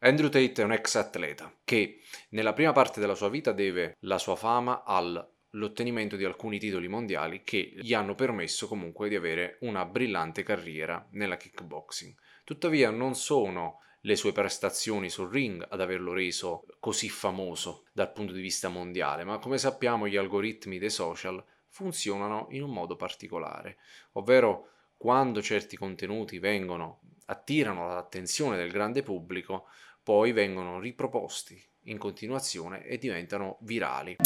Andrew Tate è un ex atleta che nella prima parte della sua vita deve la sua fama all'ottenimento di alcuni titoli mondiali che gli hanno permesso comunque di avere una brillante carriera nella kickboxing. Tuttavia non sono le sue prestazioni sul ring ad averlo reso così famoso dal punto di vista mondiale, ma come sappiamo gli algoritmi dei social funzionano in un modo particolare, ovvero quando certi contenuti vengono attirano l'attenzione del grande pubblico, poi vengono riproposti in continuazione e diventano virali.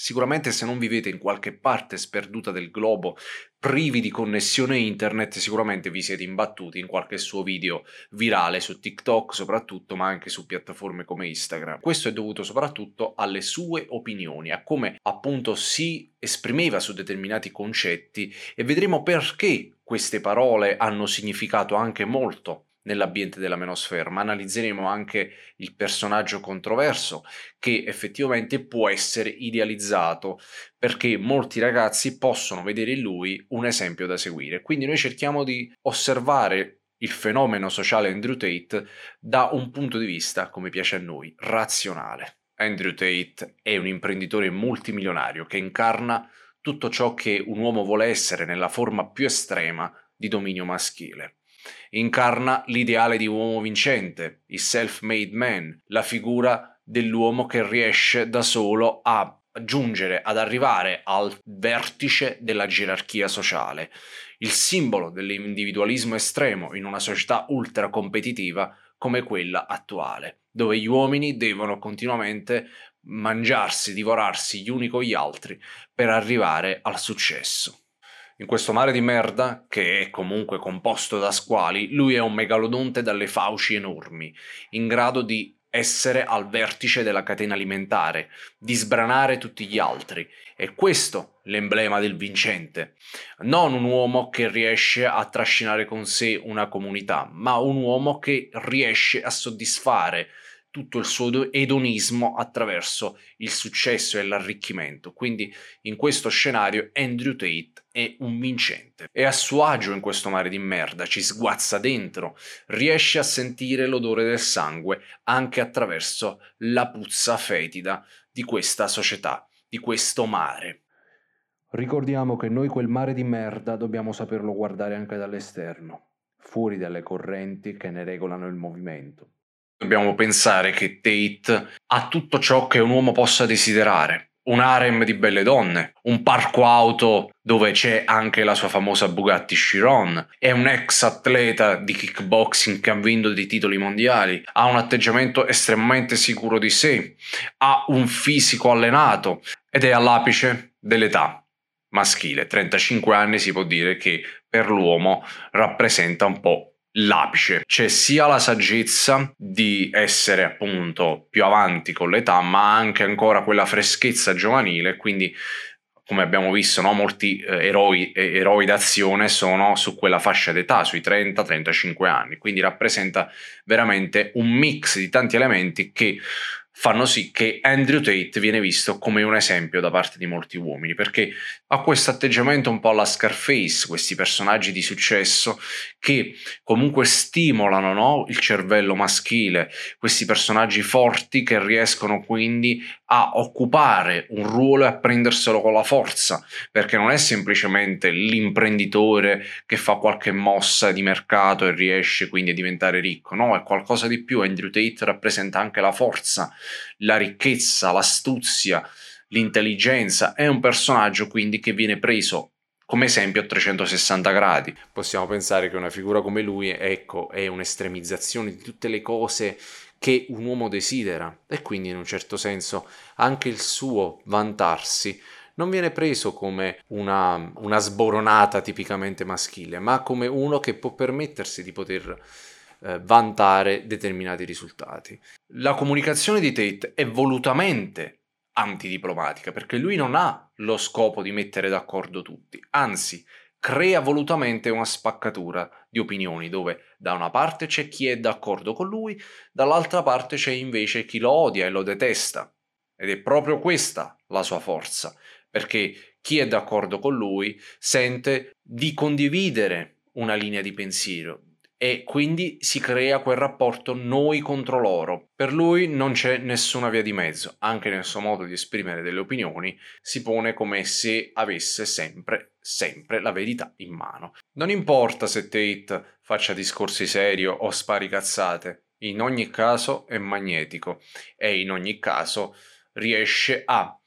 Sicuramente se non vivete in qualche parte sperduta del globo, privi di connessione internet, sicuramente vi siete imbattuti in qualche suo video virale su TikTok soprattutto, ma anche su piattaforme come Instagram. Questo è dovuto soprattutto alle sue opinioni, a come appunto si esprimeva su determinati concetti e vedremo perché queste parole hanno significato anche molto nell'ambiente della menosfera, ma analizzeremo anche il personaggio controverso che effettivamente può essere idealizzato perché molti ragazzi possono vedere in lui un esempio da seguire. Quindi noi cerchiamo di osservare il fenomeno sociale Andrew Tate da un punto di vista, come piace a noi, razionale. Andrew Tate è un imprenditore multimilionario che incarna tutto ciò che un uomo vuole essere nella forma più estrema di dominio maschile. Incarna l'ideale di uomo vincente, il self-made man, la figura dell'uomo che riesce da solo a giungere ad arrivare al vertice della gerarchia sociale, il simbolo dell'individualismo estremo in una società ultra competitiva come quella attuale, dove gli uomini devono continuamente mangiarsi, divorarsi gli uni con gli altri per arrivare al successo. In questo mare di merda, che è comunque composto da squali, lui è un megalodonte dalle fauci enormi, in grado di essere al vertice della catena alimentare, di sbranare tutti gli altri. E questo l'emblema del vincente. Non un uomo che riesce a trascinare con sé una comunità, ma un uomo che riesce a soddisfare tutto il suo edonismo attraverso il successo e l'arricchimento. Quindi in questo scenario Andrew Tate è un vincente. È a suo agio in questo mare di merda, ci sguazza dentro, riesce a sentire l'odore del sangue anche attraverso la puzza fetida di questa società, di questo mare. Ricordiamo che noi quel mare di merda dobbiamo saperlo guardare anche dall'esterno, fuori dalle correnti che ne regolano il movimento. Dobbiamo pensare che Tate ha tutto ciò che un uomo possa desiderare. Un harem di belle donne, un parco auto dove c'è anche la sua famosa Bugatti Chiron, è un ex atleta di kickboxing che ha vinto dei titoli mondiali, ha un atteggiamento estremamente sicuro di sé, ha un fisico allenato ed è all'apice dell'età maschile. 35 anni si può dire che per l'uomo rappresenta un po' l'apice. C'è sia la saggezza di essere appunto più avanti con l'età, ma anche ancora quella freschezza giovanile, quindi come abbiamo visto, no? molti eh, eroi, eh, eroi d'azione sono su quella fascia d'età, sui 30-35 anni, quindi rappresenta veramente un mix di tanti elementi che fanno sì che Andrew Tate viene visto come un esempio da parte di molti uomini, perché ha questo atteggiamento un po' alla Scarface, questi personaggi di successo che comunque stimolano no? il cervello maschile, questi personaggi forti che riescono quindi a occupare un ruolo e a prenderselo con la forza, perché non è semplicemente l'imprenditore che fa qualche mossa di mercato e riesce quindi a diventare ricco, no, è qualcosa di più, Andrew Tate rappresenta anche la forza, la ricchezza, l'astuzia, l'intelligenza, è un personaggio quindi che viene preso come esempio a 360 gradi. Possiamo pensare che una figura come lui, ecco, è un'estremizzazione di tutte le cose che un uomo desidera e quindi in un certo senso anche il suo vantarsi non viene preso come una, una sboronata tipicamente maschile, ma come uno che può permettersi di poter eh, vantare determinati risultati. La comunicazione di Tate è volutamente antidiplomatica perché lui non ha lo scopo di mettere d'accordo tutti, anzi crea volutamente una spaccatura di opinioni dove da una parte c'è chi è d'accordo con lui, dall'altra parte c'è invece chi lo odia e lo detesta. Ed è proprio questa la sua forza, perché chi è d'accordo con lui sente di condividere una linea di pensiero e quindi si crea quel rapporto noi contro loro. Per lui non c'è nessuna via di mezzo, anche nel suo modo di esprimere delle opinioni si pone come se avesse sempre, sempre la verità in mano. Non importa se Tate faccia discorsi serio o spari cazzate, in ogni caso è magnetico e in ogni caso riesce a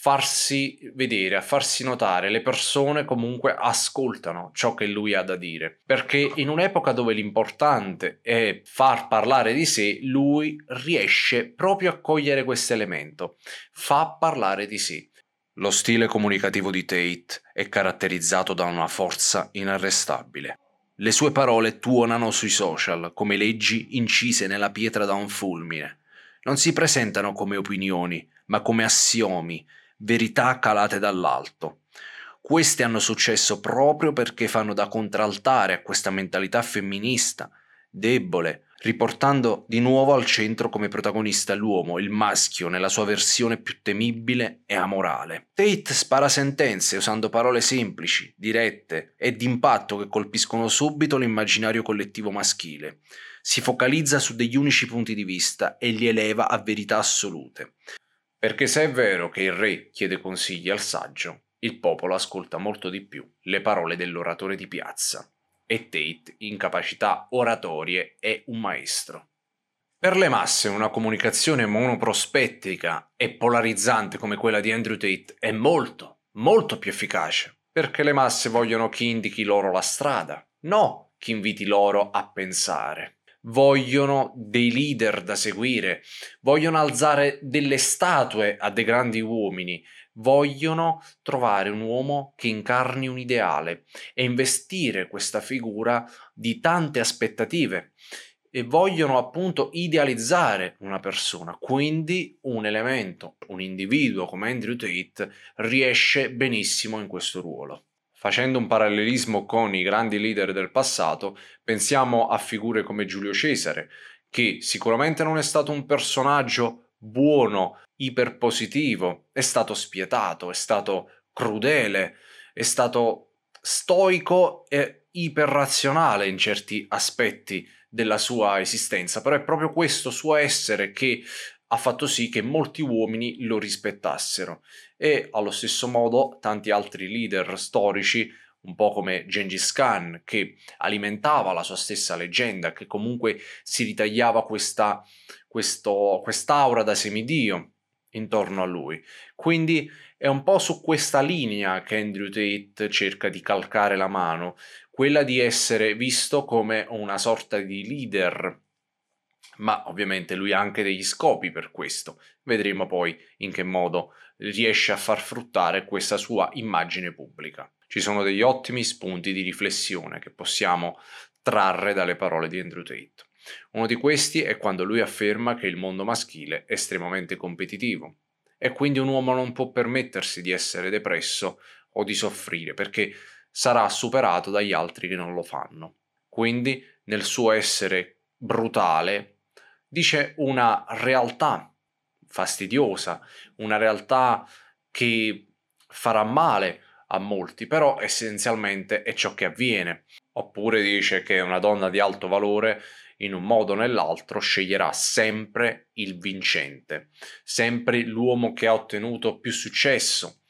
farsi vedere, a farsi notare, le persone comunque ascoltano ciò che lui ha da dire, perché in un'epoca dove l'importante è far parlare di sé, lui riesce proprio a cogliere questo elemento, fa parlare di sé. Lo stile comunicativo di Tate è caratterizzato da una forza inarrestabile. Le sue parole tuonano sui social come leggi incise nella pietra da un fulmine. Non si presentano come opinioni, ma come assiomi verità calate dall'alto. Queste hanno successo proprio perché fanno da contraltare a questa mentalità femminista, debole, riportando di nuovo al centro come protagonista l'uomo, il maschio, nella sua versione più temibile e amorale. Tate spara sentenze usando parole semplici, dirette e d'impatto che colpiscono subito l'immaginario collettivo maschile. Si focalizza su degli unici punti di vista e li eleva a verità assolute. Perché se è vero che il re chiede consigli al saggio, il popolo ascolta molto di più le parole dell'oratore di piazza. E Tate, in capacità oratorie, è un maestro. Per le masse una comunicazione monoprospettica e polarizzante come quella di Andrew Tate è molto, molto più efficace, perché le masse vogliono chi indichi loro la strada, no chi inviti loro a pensare vogliono dei leader da seguire, vogliono alzare delle statue a dei grandi uomini, vogliono trovare un uomo che incarni un ideale e investire questa figura di tante aspettative e vogliono appunto idealizzare una persona, quindi un elemento, un individuo come Andrew Tate riesce benissimo in questo ruolo. Facendo un parallelismo con i grandi leader del passato, pensiamo a figure come Giulio Cesare, che sicuramente non è stato un personaggio buono, iperpositivo, è stato spietato, è stato crudele, è stato stoico e iperrazionale in certi aspetti della sua esistenza, però è proprio questo suo essere che ha fatto sì che molti uomini lo rispettassero e allo stesso modo tanti altri leader storici un po' come Gengis Khan, che alimentava la sua stessa leggenda, che comunque si ritagliava questa, questo, quest'aura da semidio intorno a lui. Quindi è un po' su questa linea che Andrew Tate cerca di calcare la mano, quella di essere visto come una sorta di leader ma ovviamente lui ha anche degli scopi per questo. Vedremo poi in che modo riesce a far fruttare questa sua immagine pubblica. Ci sono degli ottimi spunti di riflessione che possiamo trarre dalle parole di Andrew Tate. Uno di questi è quando lui afferma che il mondo maschile è estremamente competitivo e quindi un uomo non può permettersi di essere depresso o di soffrire perché sarà superato dagli altri che non lo fanno. Quindi nel suo essere brutale dice una realtà fastidiosa, una realtà che farà male a molti, però essenzialmente è ciò che avviene. Oppure dice che una donna di alto valore in un modo o nell'altro sceglierà sempre il vincente, sempre l'uomo che ha ottenuto più successo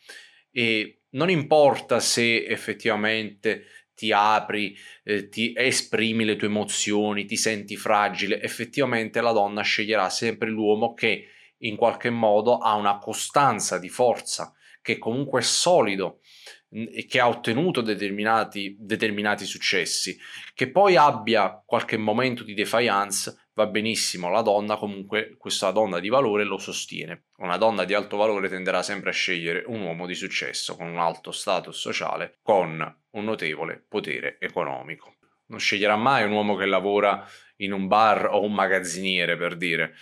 e non importa se effettivamente ti apri, eh, ti esprimi le tue emozioni, ti senti fragile, effettivamente la donna sceglierà sempre l'uomo che in qualche modo ha una costanza di forza, che comunque è solido e che ha ottenuto determinati, determinati successi, che poi abbia qualche momento di defiance va benissimo, la donna comunque, questa donna di valore lo sostiene. Una donna di alto valore tenderà sempre a scegliere un uomo di successo, con un alto status sociale, con un notevole potere economico. Non sceglierà mai un uomo che lavora in un bar o un magazziniere, per dire.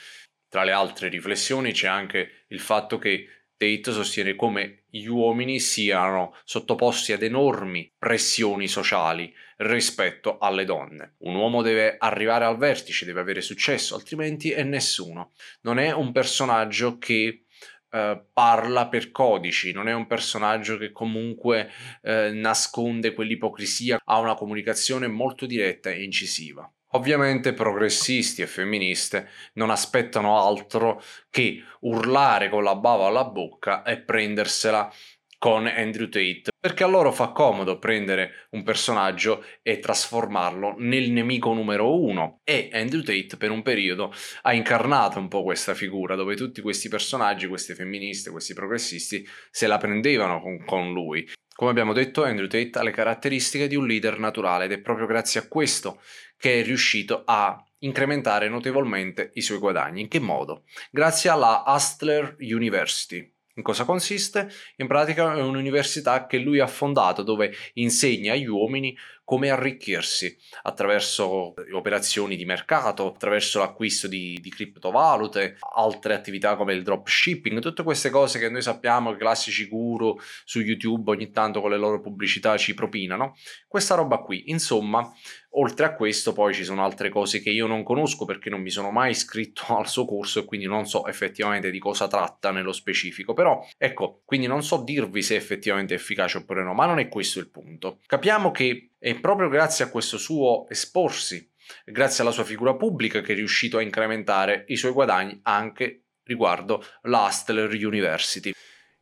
Tra le altre riflessioni c'è anche il fatto che Tate sostiene come gli uomini siano sottoposti ad enormi pressioni sociali rispetto alle donne. Un uomo deve arrivare al vertice, deve avere successo, altrimenti è nessuno. Non è un personaggio che Uh, parla per codici, non è un personaggio che comunque uh, nasconde quell'ipocrisia, ha una comunicazione molto diretta e incisiva. Ovviamente progressisti e femministe non aspettano altro che urlare con la bava alla bocca e prendersela con Andrew Tate, perché a loro fa comodo prendere un personaggio e trasformarlo nel nemico numero uno. E Andrew Tate per un periodo ha incarnato un po' questa figura, dove tutti questi personaggi, queste femministe, questi progressisti, se la prendevano con, con lui. Come abbiamo detto, Andrew Tate ha le caratteristiche di un leader naturale ed è proprio grazie a questo che è riuscito a incrementare notevolmente i suoi guadagni. In che modo? Grazie alla Hustler University, in cosa consiste? In pratica è un'università che lui ha fondato dove insegna agli uomini come arricchirsi attraverso operazioni di mercato, attraverso l'acquisto di, di, criptovalute, altre attività come il dropshipping, tutte queste cose che noi sappiamo, i classici guru su YouTube ogni tanto con le loro pubblicità ci propinano. Questa roba qui, insomma, oltre a questo poi ci sono altre cose che io non conosco perché non mi sono mai iscritto al suo corso e quindi non so effettivamente di cosa tratta nello specifico, però ecco, quindi non so dirvi se è effettivamente efficace oppure no, ma non è questo il punto. Capiamo che è proprio grazie a questo suo esporsi, grazie alla sua figura pubblica che è riuscito a incrementare i suoi guadagni anche riguardo l'Hustler University.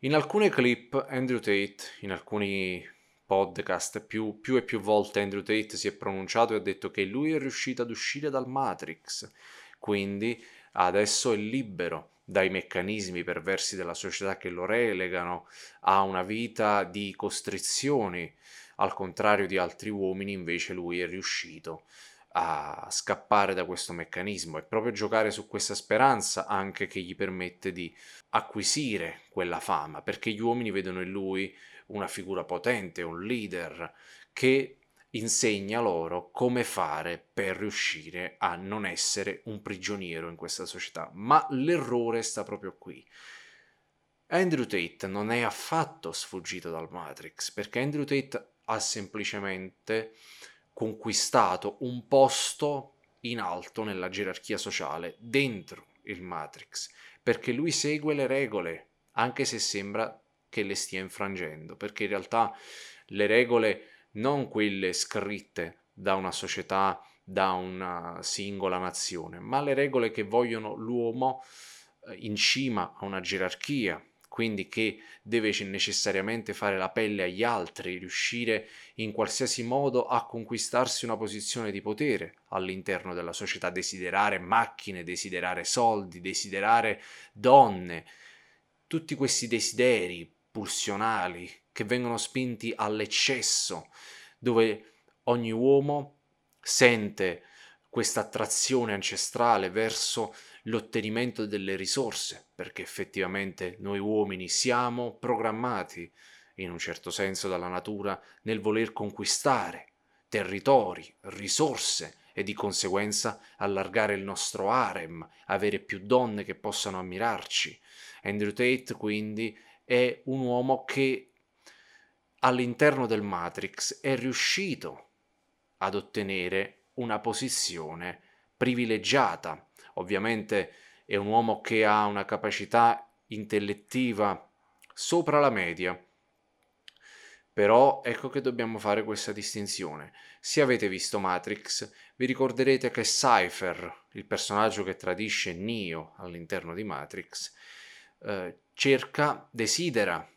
In alcune clip Andrew Tate, in alcuni podcast, più, più, e più volte Andrew Tate si è pronunciato e ha detto che lui è riuscito ad uscire dal Matrix, quindi adesso è libero dai meccanismi perversi della società che lo relegano a una vita di costrizioni, al contrario di altri uomini, invece lui è riuscito a scappare da questo meccanismo e proprio giocare su questa speranza anche che gli permette di acquisire quella fama, perché gli uomini vedono in lui una figura potente, un leader che insegna loro come fare per riuscire a non essere un prigioniero in questa società. Ma l'errore sta proprio qui. Andrew Tate non è affatto sfuggito dal Matrix, perché Andrew Tate ha semplicemente conquistato un posto in alto nella gerarchia sociale dentro il Matrix, perché lui segue le regole, anche se sembra che le stia infrangendo, perché in realtà le regole non quelle scritte da una società, da una singola nazione, ma le regole che vogliono l'uomo eh, in cima a una gerarchia, quindi che deve necessariamente fare la pelle agli altri, riuscire in qualsiasi modo a conquistarsi una posizione di potere all'interno della società, desiderare macchine, desiderare soldi, desiderare donne, tutti questi desideri pulsionali che vengono spinti all'eccesso, dove ogni uomo sente questa attrazione ancestrale verso l'ottenimento delle risorse, perché effettivamente noi uomini siamo programmati, in un certo senso dalla natura, nel voler conquistare territori, risorse e di conseguenza allargare il nostro harem, avere più donne che possano ammirarci. Andrew Tate quindi è un uomo che all'interno del Matrix è riuscito ad ottenere una posizione privilegiata Ovviamente è un uomo che ha una capacità intellettiva sopra la media. Però ecco che dobbiamo fare questa distinzione. Se avete visto Matrix, vi ricorderete che Cypher, il personaggio che tradisce Neo all'interno di Matrix, eh, cerca, desidera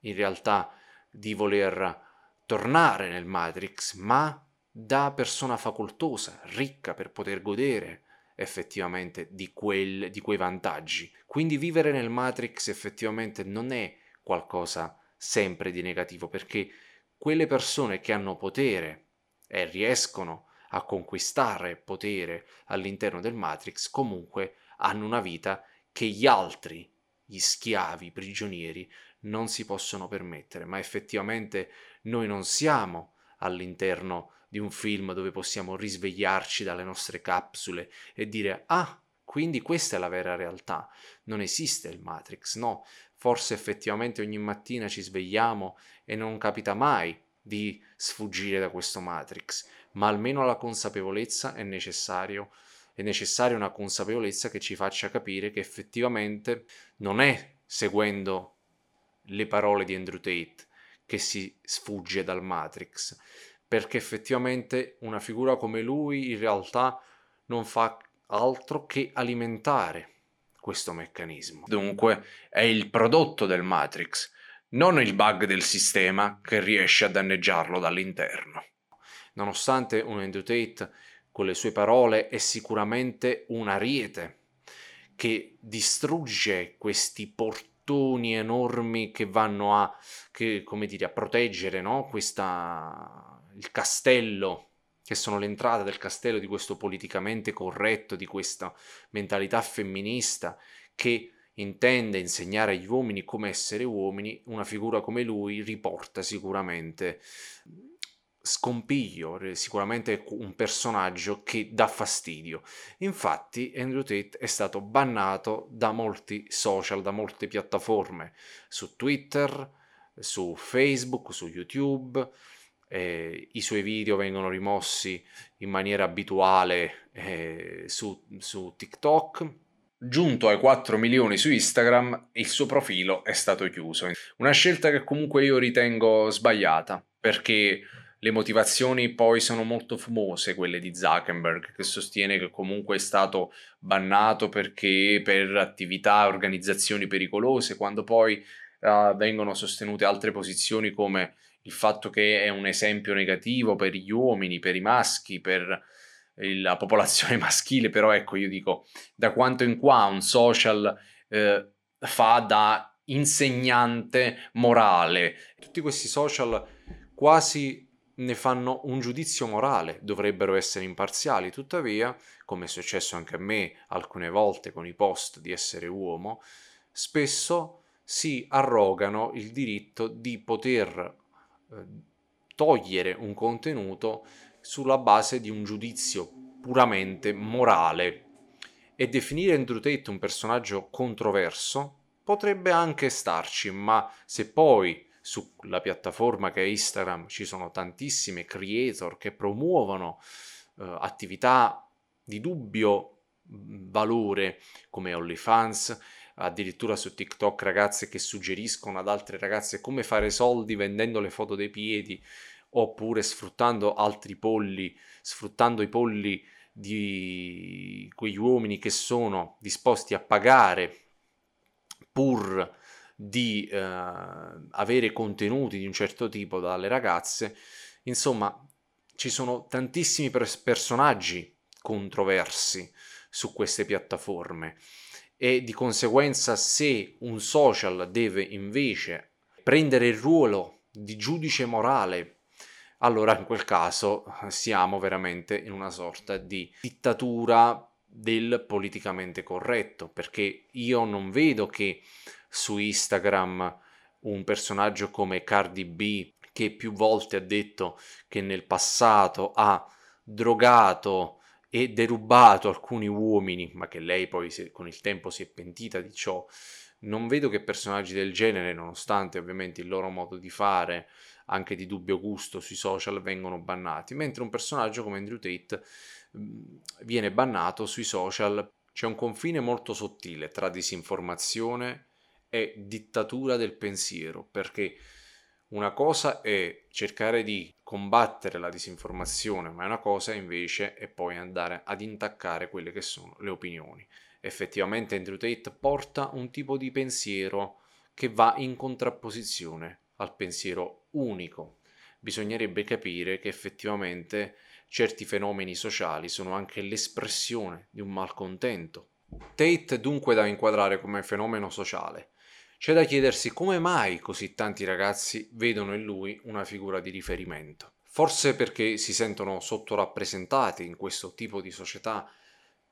in realtà di voler tornare nel Matrix, ma da persona facoltosa, ricca per poter godere effettivamente di, quel, di quei vantaggi. Quindi vivere nel Matrix effettivamente non è qualcosa sempre di negativo, perché quelle persone che hanno potere e riescono a conquistare potere all'interno del Matrix comunque hanno una vita che gli altri, gli schiavi, i prigionieri, non si possono permettere, ma effettivamente noi non siamo all'interno di un film dove possiamo risvegliarci dalle nostre capsule e dire ah, quindi questa è la vera realtà, non esiste il Matrix, no, forse effettivamente ogni mattina ci svegliamo e non capita mai di sfuggire da questo Matrix, ma almeno la consapevolezza è necessario. È necessaria una consapevolezza che ci faccia capire che effettivamente non è seguendo le parole di Andrew Tate, che si sfugge dal Matrix, perché effettivamente una figura come lui in realtà non fa altro che alimentare questo meccanismo. Dunque è il prodotto del Matrix, non il bug del sistema che riesce a danneggiarlo dall'interno. Nonostante un Andrew Tate con le sue parole è sicuramente un ariete che distrugge questi portoni enormi che vanno a, che, dire, a proteggere no? Questa, il castello che sono le entrate del castello di questo politicamente corretto, di questa mentalità femminista che intende insegnare agli uomini come essere uomini, una figura come lui riporta sicuramente scompiglio, sicuramente un personaggio che dà fastidio. Infatti Andrew Tate è stato bannato da molti social, da molte piattaforme, su Twitter, su Facebook, su YouTube, eh, i suoi video vengono rimossi in maniera abituale eh, su, su TikTok. Giunto ai 4 milioni su Instagram, il suo profilo è stato chiuso. Una scelta che comunque io ritengo sbagliata, perché le motivazioni poi sono molto famose, quelle di Zuckerberg, che sostiene che comunque è stato bannato perché per attività, organizzazioni pericolose, quando poi uh, vengono sostenute altre posizioni come il fatto che è un esempio negativo per gli uomini, per i maschi, per la popolazione maschile, però ecco io dico da quanto in qua un social eh, fa da insegnante morale. Tutti questi social quasi ne fanno un giudizio morale, dovrebbero essere imparziali, tuttavia, come è successo anche a me alcune volte con i post di essere uomo, spesso si arrogano il diritto di poter togliere un contenuto sulla base di un giudizio puramente morale. E definire Andrew Tate un personaggio controverso potrebbe anche starci, ma se poi sulla piattaforma che è Instagram ci sono tantissime creator che promuovono eh, attività di dubbio valore come OnlyFans, addirittura su TikTok ragazze che suggeriscono ad altre ragazze come fare soldi vendendo le foto dei piedi oppure sfruttando altri polli, sfruttando i polli di quegli uomini che sono disposti a pagare pur di eh, avere contenuti di un certo tipo dalle ragazze. Insomma, ci sono tantissimi pers- personaggi controversi su queste piattaforme e di conseguenza se un social deve invece prendere il ruolo di giudice morale, allora in quel caso siamo veramente in una sorta di dittatura del politicamente corretto, perché io non vedo che su Instagram un personaggio come Cardi B che più volte ha detto che nel passato ha drogato e derubato alcuni uomini, ma che lei poi con il tempo si è pentita di ciò. Non vedo che personaggi del genere, nonostante ovviamente il loro modo di fare, anche di dubbio gusto sui social, vengono bannati, mentre un personaggio come Andrew Tate viene bannato sui social. C'è un confine molto sottile tra disinformazione e dittatura del pensiero, perché una cosa è cercare di combattere la disinformazione, ma una cosa invece è poi andare ad intaccare quelle che sono le opinioni. Effettivamente Andrew Tate porta un tipo di pensiero che va in contrapposizione al pensiero unico. Bisognerebbe capire che effettivamente certi fenomeni sociali sono anche l'espressione di un malcontento. Tate dunque da inquadrare come fenomeno sociale, c'è da chiedersi come mai così tanti ragazzi vedono in lui una figura di riferimento. Forse perché si sentono sottorappresentati in questo tipo di società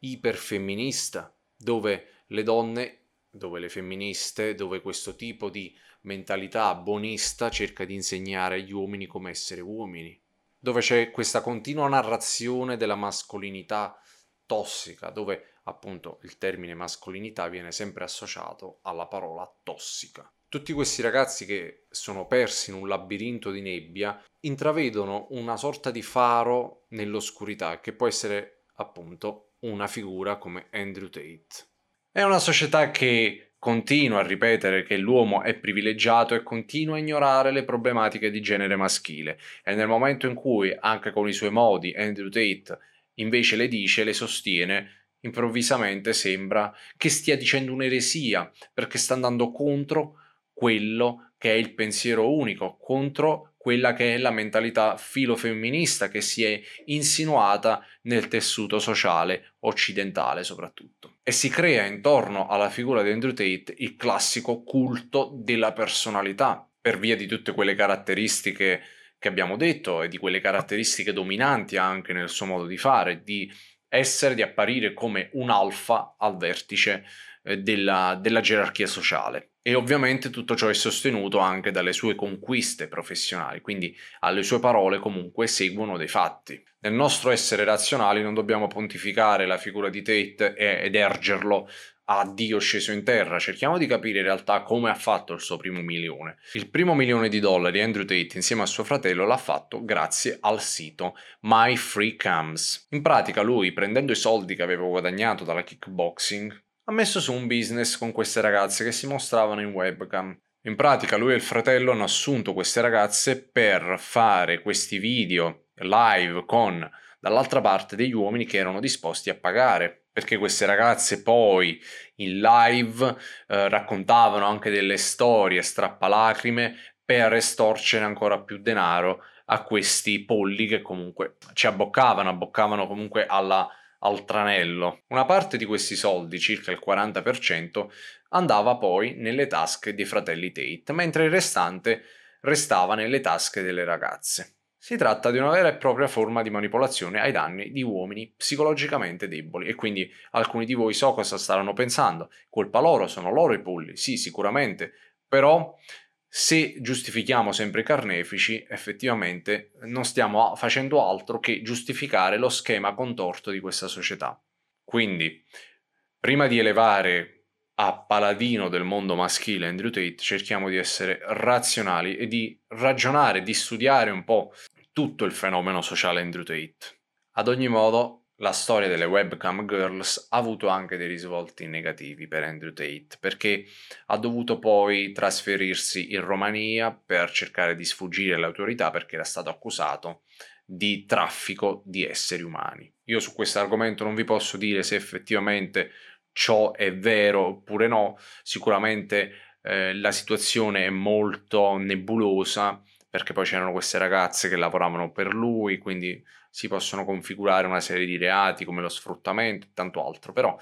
iperfemminista, dove le donne, dove le femministe, dove questo tipo di mentalità bonista cerca di insegnare agli uomini come essere uomini, dove c'è questa continua narrazione della mascolinità tossica, dove appunto il termine mascolinità viene sempre associato alla parola tossica. Tutti questi ragazzi che sono persi in un labirinto di nebbia intravedono una sorta di faro nell'oscurità che può essere appunto una figura come Andrew Tate. È una società che continua a ripetere che l'uomo è privilegiato e continua a ignorare le problematiche di genere maschile e nel momento in cui, anche con i suoi modi, Andrew Tate invece le dice, le sostiene, improvvisamente sembra che stia dicendo un'eresia perché sta andando contro quello che è il pensiero unico, contro quella che è la mentalità filofemminista che si è insinuata nel tessuto sociale occidentale soprattutto. E si crea intorno alla figura di Andrew Tate il classico culto della personalità, per via di tutte quelle caratteristiche che abbiamo detto e di quelle caratteristiche dominanti anche nel suo modo di fare, di essere, di apparire come un alfa al vertice eh, della, della gerarchia sociale. E ovviamente tutto ciò è sostenuto anche dalle sue conquiste professionali, quindi alle sue parole comunque seguono dei fatti. Nel nostro essere razionali non dobbiamo pontificare la figura di Tate ed ergerlo a Dio sceso in terra, cerchiamo di capire in realtà come ha fatto il suo primo milione. Il primo milione di dollari Andrew Tate insieme a suo fratello l'ha fatto grazie al sito My Free Cams. In pratica lui, prendendo i soldi che aveva guadagnato dalla kickboxing, ha messo su un business con queste ragazze che si mostravano in webcam. In pratica lui e il fratello hanno assunto queste ragazze per fare questi video live con dall'altra parte degli uomini che erano disposti a pagare perché queste ragazze poi in live eh, raccontavano anche delle storie strappalacrime per estorcere ancora più denaro a questi polli che comunque ci abboccavano, abboccavano comunque alla al tranello. Una parte di questi soldi, circa il 40%, andava poi nelle tasche dei fratelli Tate, mentre il restante restava nelle tasche delle ragazze. Si tratta di una vera e propria forma di manipolazione ai danni di uomini psicologicamente deboli e quindi alcuni di voi so cosa staranno pensando. Colpa loro, sono loro i polli, sì sicuramente, però se giustifichiamo sempre i carnefici, effettivamente non stiamo facendo altro che giustificare lo schema contorto di questa società. Quindi, prima di elevare a paladino del mondo maschile Andrew Tate, cerchiamo di essere razionali e di ragionare, di studiare un po' tutto il fenomeno sociale Andrew Tate. Ad ogni modo, la storia delle webcam girls ha avuto anche dei risvolti negativi per Andrew Tate perché ha dovuto poi trasferirsi in Romania per cercare di sfuggire alle autorità perché era stato accusato di traffico di esseri umani. Io su questo argomento non vi posso dire se effettivamente ciò è vero oppure no, sicuramente eh, la situazione è molto nebulosa perché poi c'erano queste ragazze che lavoravano per lui, quindi si possono configurare una serie di reati come lo sfruttamento e tanto altro, però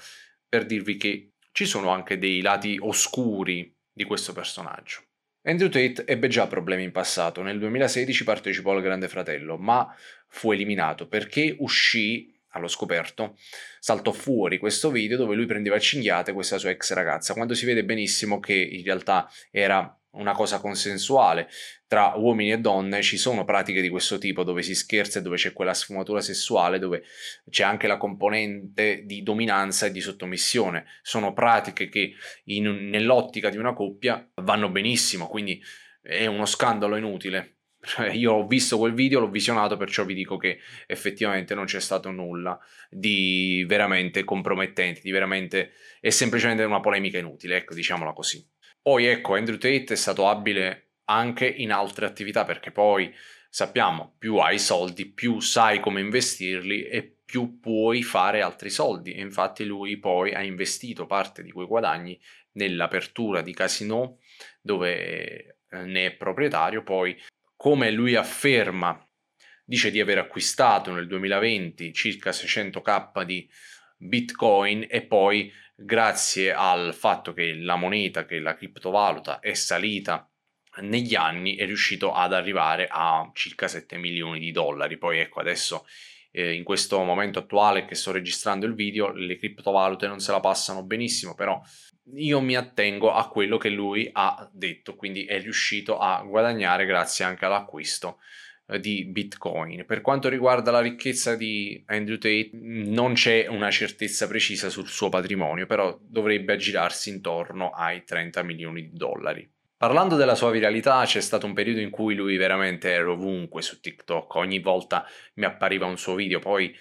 per dirvi che ci sono anche dei lati oscuri di questo personaggio. Andrew Tate ebbe già problemi in passato, nel 2016 partecipò al Grande Fratello, ma fu eliminato perché uscì allo scoperto, saltò fuori questo video dove lui prendeva cinghiate questa sua ex ragazza, quando si vede benissimo che in realtà era una cosa consensuale tra uomini e donne ci sono pratiche di questo tipo dove si scherza e dove c'è quella sfumatura sessuale dove c'è anche la componente di dominanza e di sottomissione. Sono pratiche che in, nell'ottica di una coppia vanno benissimo quindi è uno scandalo inutile io ho visto quel video, l'ho visionato, perciò vi dico che effettivamente non c'è stato nulla di veramente compromettente, di veramente è semplicemente una polemica inutile, ecco, diciamola così. Poi ecco, Andrew Tate è stato abile anche in altre attività perché poi sappiamo, più hai soldi, più sai come investirli e più puoi fare altri soldi. E infatti lui poi ha investito parte di quei guadagni nell'apertura di casino dove eh, ne è proprietario, poi come lui afferma, dice di aver acquistato nel 2020 circa 600k di Bitcoin e poi grazie al fatto che la moneta, che la criptovaluta è salita negli anni è riuscito ad arrivare a circa 7 milioni di dollari. Poi ecco adesso eh, in questo momento attuale che sto registrando il video le criptovalute non se la passano benissimo, però io mi attengo a quello che lui ha detto, quindi è riuscito a guadagnare grazie anche all'acquisto eh, di Bitcoin. Per quanto riguarda la ricchezza di Andrew Tate, non c'è una certezza precisa sul suo patrimonio, però dovrebbe aggirarsi intorno ai 30 milioni di dollari. Parlando della sua viralità, c'è stato un periodo in cui lui veramente era ovunque su TikTok, ogni volta mi appariva un suo video, poi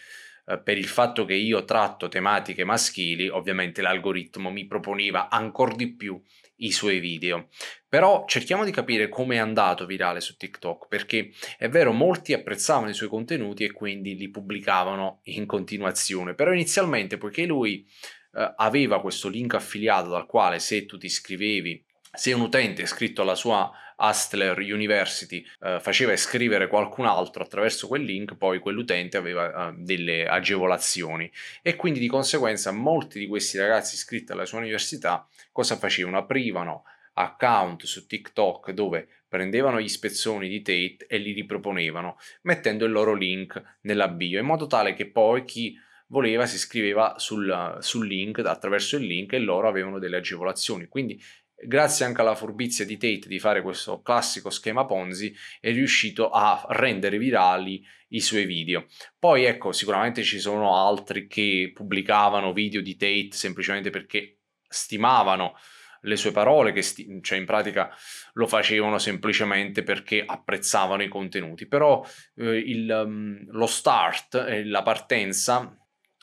eh, per il fatto che io tratto tematiche maschili, ovviamente l'algoritmo mi proponeva ancora di più i suoi video. Però cerchiamo di capire come è andato virale su TikTok, perché è vero, molti apprezzavano i suoi contenuti e quindi li pubblicavano in continuazione, però inizialmente, poiché lui eh, aveva questo link affiliato dal quale se tu ti iscrivevi se un utente iscritto alla sua Hustler University eh, faceva iscrivere qualcun altro attraverso quel link, poi quell'utente aveva eh, delle agevolazioni e quindi di conseguenza molti di questi ragazzi iscritti alla sua università cosa facevano? Aprivano account su TikTok dove prendevano gli spezzoni di Tate e li riproponevano mettendo il loro link nella bio in modo tale che poi chi voleva si iscriveva sul, sul link attraverso il link e loro avevano delle agevolazioni quindi grazie anche alla furbizia di Tate di fare questo classico schema Ponzi, è riuscito a rendere virali i suoi video. Poi ecco, sicuramente ci sono altri che pubblicavano video di Tate semplicemente perché stimavano le sue parole, che sti- cioè in pratica lo facevano semplicemente perché apprezzavano i contenuti. Però eh, il, um, lo start, eh, la partenza,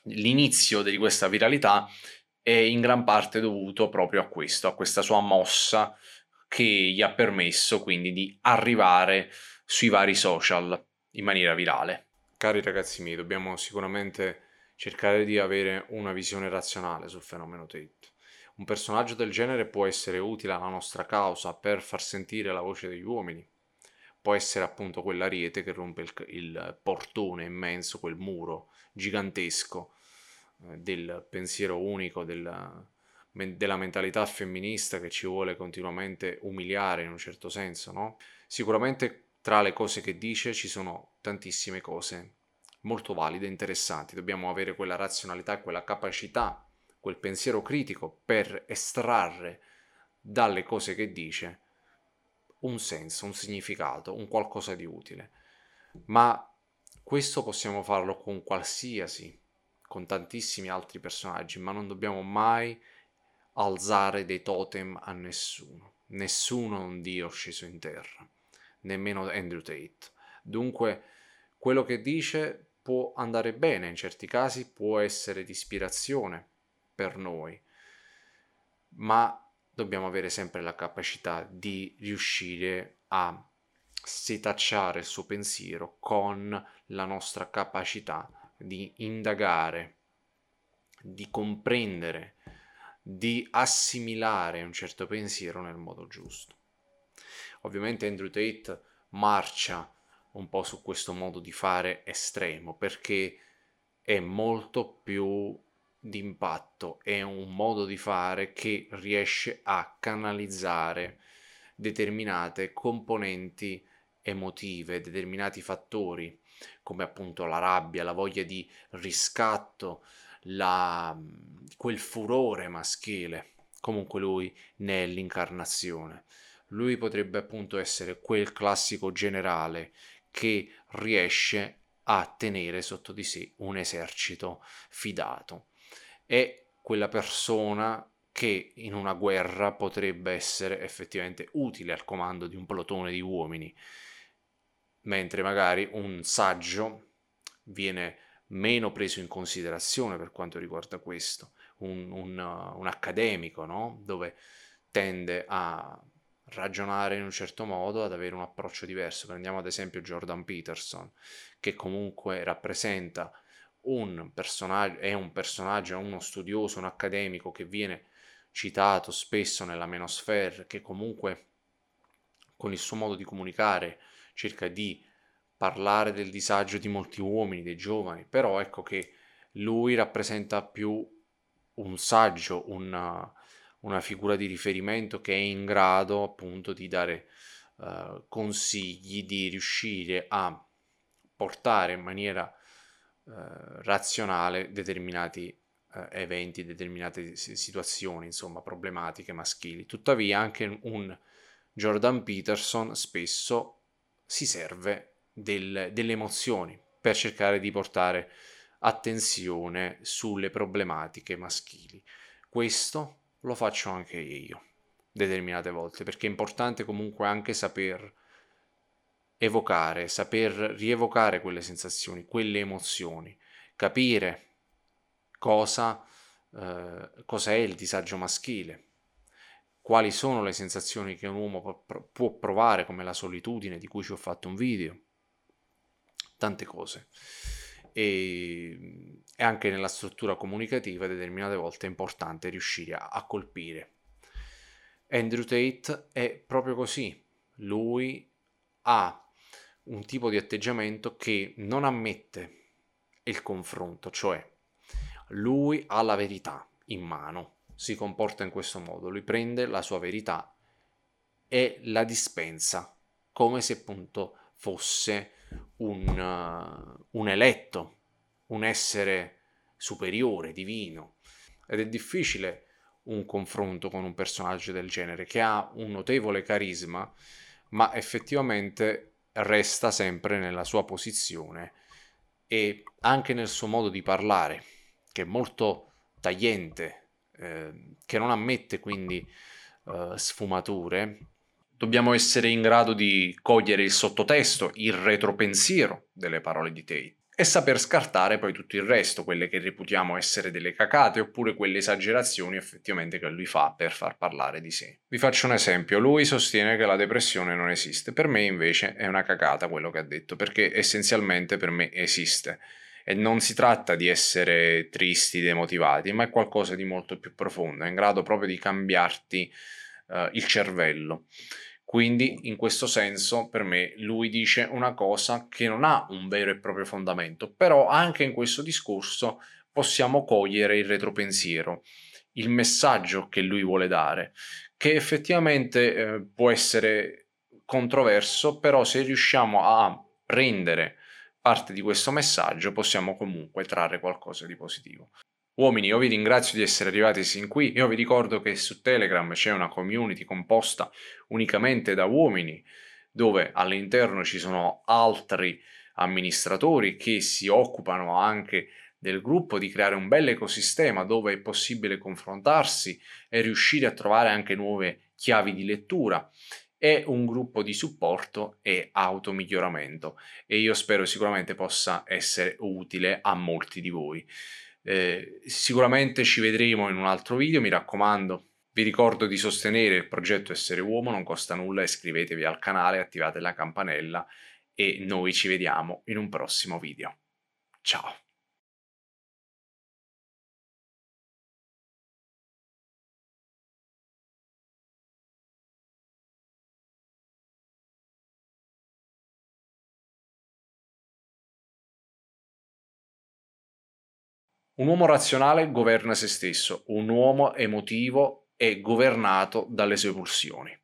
l'inizio di questa viralità è in gran parte dovuto proprio a questo, a questa sua mossa che gli ha permesso quindi di arrivare sui vari social in maniera virale. Cari ragazzi miei, dobbiamo sicuramente cercare di avere una visione razionale sul fenomeno Tate. Un personaggio del genere può essere utile alla nostra causa per far sentire la voce degli uomini, può essere appunto quell'ariete che rompe il, il portone immenso, quel muro gigantesco del pensiero unico, della, della mentalità femminista che ci vuole continuamente umiliare in un certo senso, no? Sicuramente tra le cose che dice ci sono tantissime cose molto valide, interessanti, dobbiamo avere quella razionalità, quella capacità, quel pensiero critico per estrarre dalle cose che dice un senso, un significato, un qualcosa di utile. Ma questo possiamo farlo con qualsiasi con tantissimi altri personaggi, ma non dobbiamo mai alzare dei totem a nessuno. Nessuno è un dio sceso in terra, nemmeno Andrew Tate. Dunque, quello che dice può andare bene in certi casi, può essere di ispirazione per noi, ma dobbiamo avere sempre la capacità di riuscire a setacciare il suo pensiero con la nostra capacità di indagare, di comprendere, di assimilare un certo pensiero nel modo giusto. Ovviamente Andrew Tate marcia un po' su questo modo di fare estremo perché è molto più d'impatto, è un modo di fare che riesce a canalizzare determinate componenti emotive, determinati fattori come appunto la rabbia, la voglia di riscatto, la, quel furore maschile. Comunque lui ne è l'incarnazione. Lui potrebbe appunto essere quel classico generale che riesce a tenere sotto di sé un esercito fidato. È quella persona che in una guerra potrebbe essere effettivamente utile al comando di un plotone di uomini mentre magari un saggio viene meno preso in considerazione per quanto riguarda questo, un, un, uh, un accademico, no? dove tende a ragionare in un certo modo, ad avere un approccio diverso. Prendiamo ad esempio Jordan Peterson, che comunque rappresenta un personaggio, è un personaggio, uno studioso, un accademico che viene citato spesso nella menosfera, che comunque con il suo modo di comunicare cerca di parlare del disagio di molti uomini, dei giovani, però ecco che lui rappresenta più un saggio, una, una figura di riferimento che è in grado appunto di dare uh, consigli, di riuscire a portare in maniera uh, razionale determinati uh, eventi, determinate situazioni, insomma, problematiche maschili. Tuttavia anche un Jordan Peterson spesso si serve del, delle emozioni per cercare di portare attenzione sulle problematiche maschili. Questo lo faccio anche io determinate volte perché è importante comunque anche saper evocare, saper rievocare quelle sensazioni, quelle emozioni capire cosa, eh, cosa è il disagio maschile, quali sono le sensazioni che un uomo può provare, come la solitudine di cui ci ho fatto un video, tante cose. E, e anche nella struttura comunicativa determinate volte è importante riuscire a, a colpire. Andrew Tate è proprio così, lui ha un tipo di atteggiamento che non ammette il confronto, cioè lui ha la verità in mano, si comporta in questo modo, lui prende la sua verità e la dispensa come se appunto fosse un, uh, un eletto, un essere superiore, divino. Ed è difficile un confronto con un personaggio del genere che ha un notevole carisma, ma effettivamente resta sempre nella sua posizione e anche nel suo modo di parlare, che è molto tagliente, eh, che non ammette quindi eh, sfumature. Dobbiamo essere in grado di cogliere il sottotesto, il retropensiero delle parole di Tate e saper scartare poi tutto il resto, quelle che reputiamo essere delle cacate oppure quelle esagerazioni effettivamente che lui fa per far parlare di sé. Vi faccio un esempio, lui sostiene che la depressione non esiste, per me invece è una cacata quello che ha detto, perché essenzialmente per me esiste e non si tratta di essere tristi, demotivati, ma è qualcosa di molto più profondo, è in grado proprio di cambiarti uh, il cervello. Quindi, in questo senso, per me, lui dice una cosa che non ha un vero e proprio fondamento, però anche in questo discorso possiamo cogliere il retropensiero, il messaggio che lui vuole dare, che effettivamente eh, può essere controverso, però se riusciamo a prendere parte di questo messaggio possiamo comunque trarre qualcosa di positivo. Uomini, io vi ringrazio di essere arrivati sin qui. Io vi ricordo che su Telegram c'è una community composta unicamente da uomini, dove all'interno ci sono altri amministratori che si occupano anche del gruppo di creare un bel ecosistema dove è possibile confrontarsi e riuscire a trovare anche nuove chiavi di lettura è un gruppo di supporto e automiglioramento e io spero sicuramente possa essere utile a molti di voi. Eh, sicuramente ci vedremo in un altro video, mi raccomando. Vi ricordo di sostenere il progetto Essere Uomo, non costa nulla, iscrivetevi al canale, attivate la campanella e noi ci vediamo in un prossimo video. Ciao! Un uomo razionale governa se stesso, un uomo emotivo è governato dalle sue pulsioni.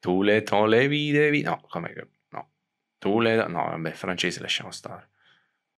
Tu le ton le vide, no, come che, no. Tu le, no, vabbè, francese lasciamo stare.